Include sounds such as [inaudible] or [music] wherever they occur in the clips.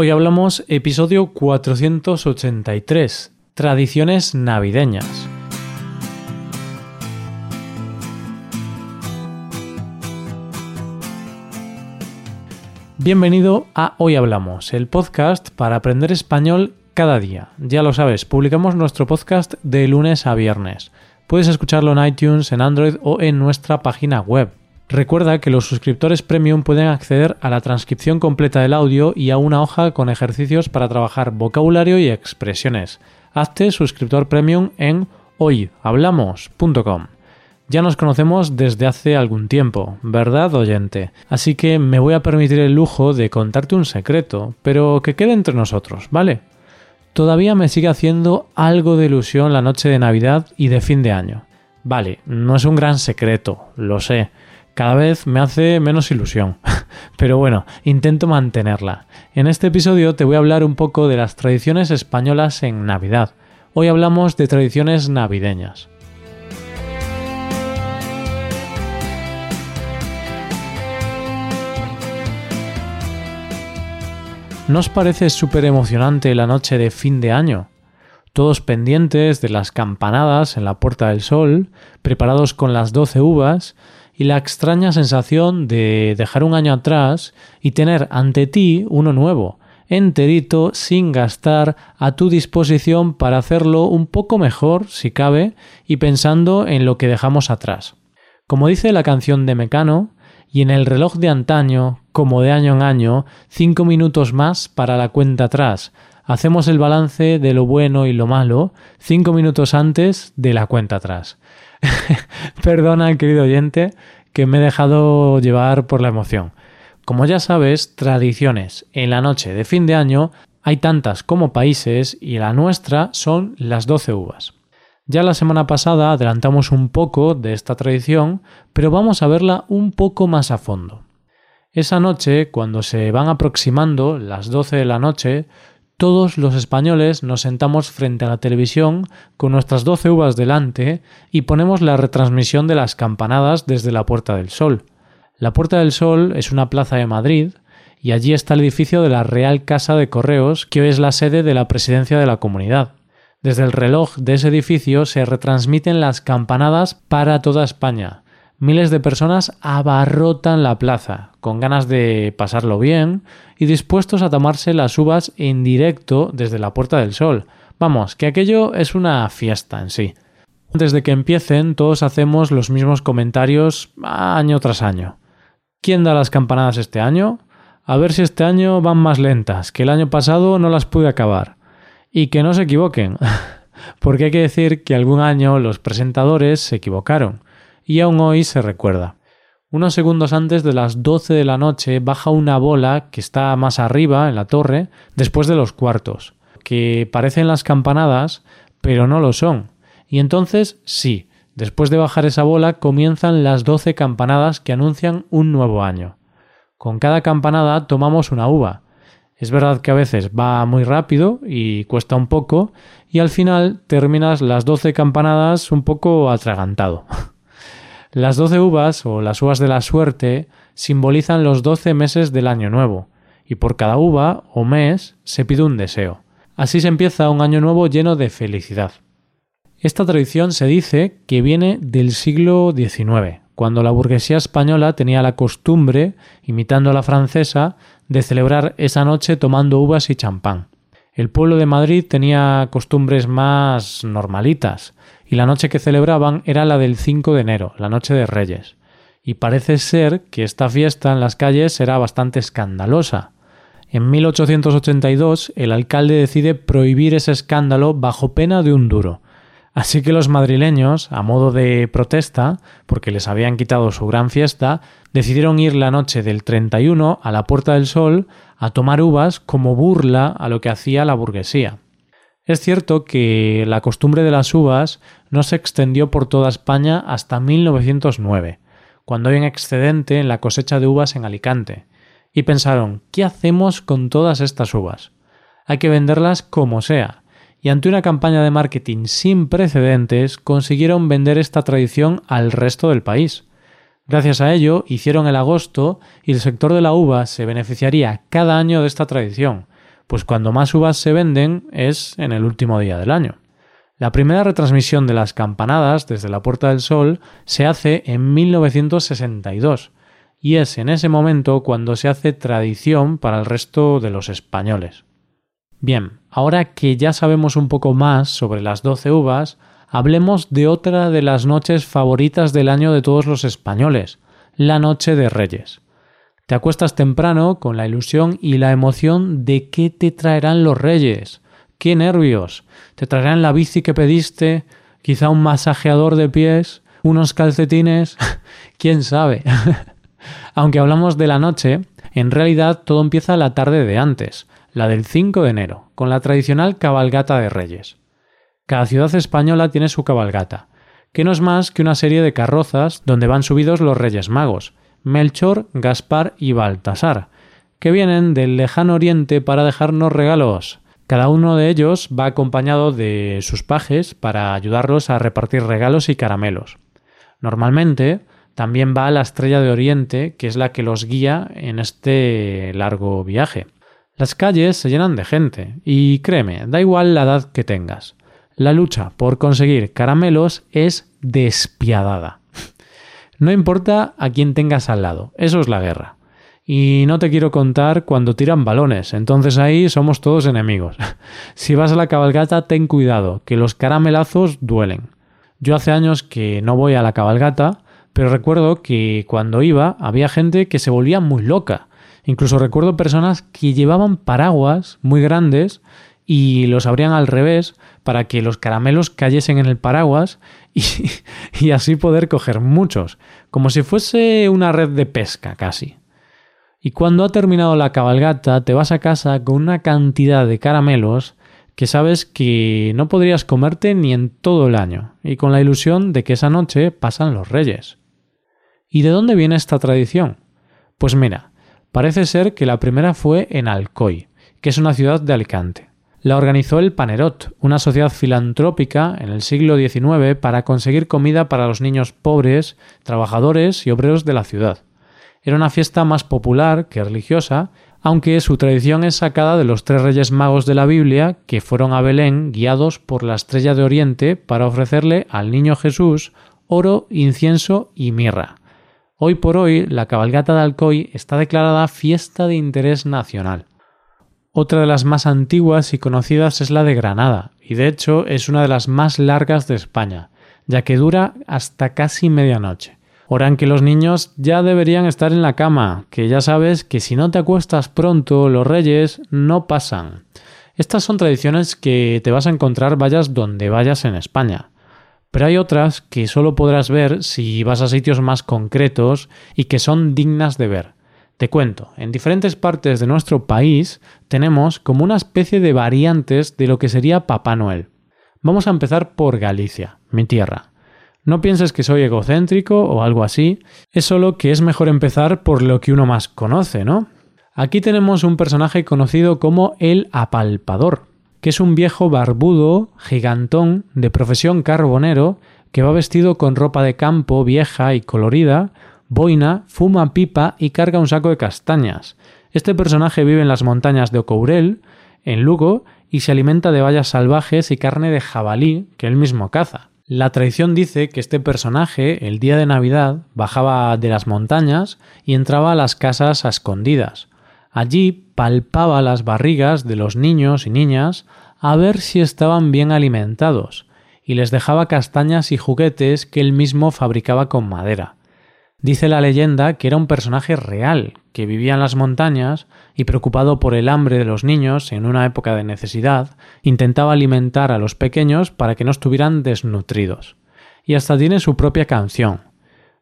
Hoy hablamos episodio 483, Tradiciones navideñas. Bienvenido a Hoy Hablamos, el podcast para aprender español cada día. Ya lo sabes, publicamos nuestro podcast de lunes a viernes. Puedes escucharlo en iTunes, en Android o en nuestra página web Recuerda que los suscriptores premium pueden acceder a la transcripción completa del audio y a una hoja con ejercicios para trabajar vocabulario y expresiones. Hazte suscriptor premium en hoyhablamos.com. Ya nos conocemos desde hace algún tiempo, ¿verdad, oyente? Así que me voy a permitir el lujo de contarte un secreto, pero que quede entre nosotros, ¿vale? Todavía me sigue haciendo algo de ilusión la noche de Navidad y de fin de año. Vale, no es un gran secreto, lo sé cada vez me hace menos ilusión. [laughs] Pero bueno, intento mantenerla. En este episodio te voy a hablar un poco de las tradiciones españolas en Navidad. Hoy hablamos de tradiciones navideñas. ¿No os parece súper emocionante la noche de fin de año? Todos pendientes de las campanadas en la Puerta del Sol, preparados con las doce uvas y la extraña sensación de dejar un año atrás y tener ante ti uno nuevo, enterito, sin gastar, a tu disposición para hacerlo un poco mejor, si cabe, y pensando en lo que dejamos atrás. Como dice la canción de Mecano, y en el reloj de antaño, como de año en año, cinco minutos más para la cuenta atrás. Hacemos el balance de lo bueno y lo malo cinco minutos antes de la cuenta atrás. [laughs] Perdona, querido oyente, que me he dejado llevar por la emoción. Como ya sabes, tradiciones en la noche de fin de año hay tantas como países y la nuestra son las 12 uvas. Ya la semana pasada adelantamos un poco de esta tradición, pero vamos a verla un poco más a fondo. Esa noche, cuando se van aproximando las 12 de la noche, todos los españoles nos sentamos frente a la televisión con nuestras doce uvas delante y ponemos la retransmisión de las campanadas desde la Puerta del Sol. La Puerta del Sol es una plaza de Madrid y allí está el edificio de la Real Casa de Correos, que hoy es la sede de la presidencia de la comunidad. Desde el reloj de ese edificio se retransmiten las campanadas para toda España, miles de personas abarrotan la plaza, con ganas de pasarlo bien y dispuestos a tomarse las uvas en directo desde la Puerta del Sol. Vamos, que aquello es una fiesta en sí. Antes de que empiecen, todos hacemos los mismos comentarios año tras año. ¿Quién da las campanadas este año? A ver si este año van más lentas, que el año pasado no las pude acabar. Y que no se equivoquen, [laughs] porque hay que decir que algún año los presentadores se equivocaron y aún hoy se recuerda. Unos segundos antes de las 12 de la noche baja una bola que está más arriba en la torre, después de los cuartos, que parecen las campanadas, pero no lo son. Y entonces sí, después de bajar esa bola comienzan las 12 campanadas que anuncian un nuevo año. Con cada campanada tomamos una uva. Es verdad que a veces va muy rápido y cuesta un poco, y al final terminas las 12 campanadas un poco atragantado. [laughs] Las doce uvas o las uvas de la suerte simbolizan los doce meses del año nuevo, y por cada uva o mes se pide un deseo. Así se empieza un año nuevo lleno de felicidad. Esta tradición se dice que viene del siglo XIX, cuando la burguesía española tenía la costumbre, imitando a la francesa, de celebrar esa noche tomando uvas y champán. El pueblo de Madrid tenía costumbres más normalitas, y la noche que celebraban era la del 5 de enero, la noche de Reyes. Y parece ser que esta fiesta en las calles era bastante escandalosa. En 1882 el alcalde decide prohibir ese escándalo bajo pena de un duro. Así que los madrileños, a modo de protesta, porque les habían quitado su gran fiesta, decidieron ir la noche del 31 a la Puerta del Sol a tomar uvas como burla a lo que hacía la burguesía. Es cierto que la costumbre de las uvas no se extendió por toda España hasta 1909, cuando hay un excedente en la cosecha de uvas en Alicante, y pensaron, ¿qué hacemos con todas estas uvas? Hay que venderlas como sea, y ante una campaña de marketing sin precedentes consiguieron vender esta tradición al resto del país. Gracias a ello hicieron el agosto y el sector de la uva se beneficiaría cada año de esta tradición, Pues cuando más uvas se venden es en el último día del año. La primera retransmisión de las campanadas desde la Puerta del Sol se hace en 1962 y es en ese momento cuando se hace tradición para el resto de los españoles. Bien, ahora que ya sabemos un poco más sobre las doce uvas, hablemos de otra de las noches favoritas del año de todos los españoles, la Noche de Reyes. Te acuestas temprano con la ilusión y la emoción de qué te traerán los reyes. ¡Qué nervios! ¿Te traerán la bici que pediste? ¿Quizá un masajeador de pies? ¿Unos calcetines? [laughs] ¿Quién sabe? [laughs] Aunque hablamos de la noche, en realidad todo empieza la tarde de antes, la del 5 de enero, con la tradicional cabalgata de reyes. Cada ciudad española tiene su cabalgata, que no es más que una serie de carrozas donde van subidos los reyes magos, Melchor, Gaspar y Baltasar, que vienen del lejano oriente para dejarnos regalos, cada uno de ellos va acompañado de sus pajes para ayudarlos a repartir regalos y caramelos. Normalmente también va la estrella de Oriente, que es la que los guía en este largo viaje. Las calles se llenan de gente, y créeme, da igual la edad que tengas. La lucha por conseguir caramelos es despiadada. No importa a quién tengas al lado, eso es la guerra. Y no te quiero contar cuando tiran balones, entonces ahí somos todos enemigos. [laughs] si vas a la cabalgata, ten cuidado, que los caramelazos duelen. Yo hace años que no voy a la cabalgata, pero recuerdo que cuando iba había gente que se volvía muy loca. Incluso recuerdo personas que llevaban paraguas muy grandes y los abrían al revés para que los caramelos cayesen en el paraguas [laughs] y, así poder coger muchos, como si fuese una red de pesca casi. Y cuando ha terminado la cabalgata te vas a casa con una cantidad de caramelos que sabes que no podrías comerte ni en todo el año, y con la ilusión de que esa noche pasan los reyes. ¿Y de dónde viene esta tradición? Pues mira, parece ser que la primera fue en Alcoy, que es una ciudad de Alicante. La organizó el Panerot, una sociedad filantrópica en el siglo XIX para conseguir comida para los niños pobres, trabajadores y obreros de la ciudad. Era una fiesta más popular que religiosa, aunque su tradición es sacada de los tres reyes magos de la Biblia que fueron a Belén guiados por la estrella de Oriente para ofrecerle al niño Jesús oro, incienso y mirra. Hoy por hoy, la cabalgata de Alcoy está declarada fiesta de interés nacional. Otra de las más antiguas y conocidas es la de Granada, y de hecho es una de las más largas de España, ya que dura hasta casi medianoche hora en que los niños ya deberían estar en la cama, que ya sabes que si no te acuestas pronto, los reyes no pasan. Estas son tradiciones que te vas a encontrar vayas donde vayas en España. Pero hay otras que solo podrás ver si vas a sitios más concretos y que son dignas de ver. Te cuento, en diferentes partes de nuestro país tenemos como una especie de variantes de lo que sería Papá Noel. Vamos a empezar por Galicia, mi tierra. No pienses que soy egocéntrico o algo así, es solo que es mejor empezar por lo que uno más conoce, ¿no? Aquí tenemos un personaje conocido como el apalpador, que es un viejo barbudo, gigantón, de profesión carbonero, que va vestido con ropa de campo vieja y colorida, boina, fuma pipa y carga un saco de castañas. Este personaje vive en las montañas de Ocourel, en Lugo, y se alimenta de bayas salvajes y carne de jabalí que él mismo caza. La tradición dice que este personaje, el día de Navidad, bajaba de las montañas y entraba a las casas a escondidas. Allí palpaba las barrigas de los niños y niñas a ver si estaban bien alimentados, y les dejaba castañas y juguetes que él mismo fabricaba con madera. Dice la leyenda que era un personaje real, que vivía en las montañas y preocupado por el hambre de los niños en una época de necesidad, intentaba alimentar a los pequeños para que no estuvieran desnutridos. Y hasta tiene su propia canción.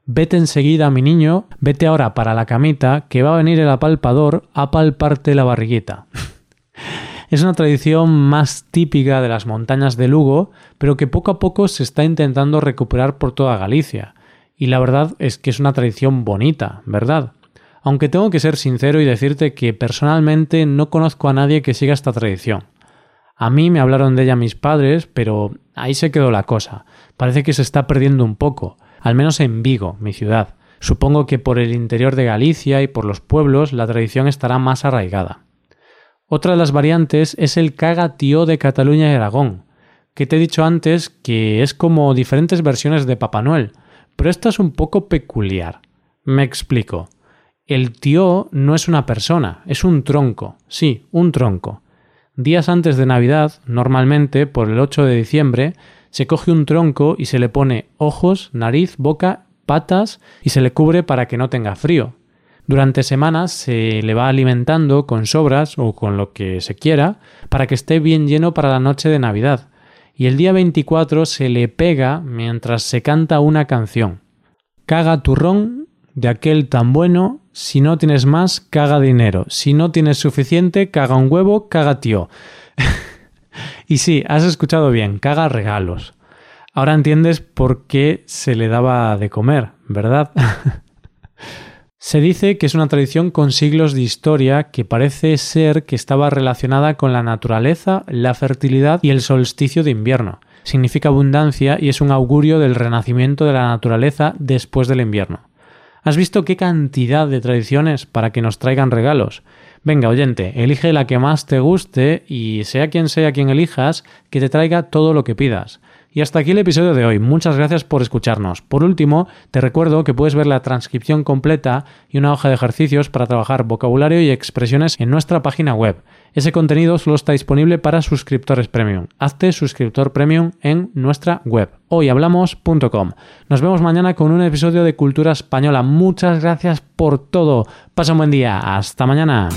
Vete enseguida, mi niño, vete ahora para la camita, que va a venir el apalpador a palparte la barriguita. [laughs] es una tradición más típica de las montañas de Lugo, pero que poco a poco se está intentando recuperar por toda Galicia y la verdad es que es una tradición bonita, ¿verdad? Aunque tengo que ser sincero y decirte que personalmente no conozco a nadie que siga esta tradición. A mí me hablaron de ella mis padres, pero ahí se quedó la cosa. Parece que se está perdiendo un poco, al menos en Vigo, mi ciudad. Supongo que por el interior de Galicia y por los pueblos la tradición estará más arraigada. Otra de las variantes es el caga tío de Cataluña y Aragón, que te he dicho antes que es como diferentes versiones de Papá Noel, pero esta es un poco peculiar. Me explico. El tío no es una persona, es un tronco, sí, un tronco. Días antes de Navidad, normalmente por el 8 de diciembre, se coge un tronco y se le pone ojos, nariz, boca, patas y se le cubre para que no tenga frío. Durante semanas se le va alimentando con sobras o con lo que se quiera para que esté bien lleno para la noche de Navidad. Y el día 24 se le pega mientras se canta una canción. Caga turrón de aquel tan bueno, si no tienes más, caga dinero. Si no tienes suficiente, caga un huevo, caga tío. [laughs] y sí, has escuchado bien, caga regalos. Ahora entiendes por qué se le daba de comer, ¿verdad? [laughs] Se dice que es una tradición con siglos de historia que parece ser que estaba relacionada con la naturaleza, la fertilidad y el solsticio de invierno. Significa abundancia y es un augurio del renacimiento de la naturaleza después del invierno. ¿Has visto qué cantidad de tradiciones para que nos traigan regalos? Venga, oyente, elige la que más te guste y sea quien sea quien elijas, que te traiga todo lo que pidas. Y hasta aquí el episodio de hoy. Muchas gracias por escucharnos. Por último, te recuerdo que puedes ver la transcripción completa y una hoja de ejercicios para trabajar vocabulario y expresiones en nuestra página web. Ese contenido solo está disponible para suscriptores premium. Hazte suscriptor premium en nuestra web hoyhablamos.com. Nos vemos mañana con un episodio de Cultura Española. Muchas gracias por todo. Pasa un buen día. Hasta mañana.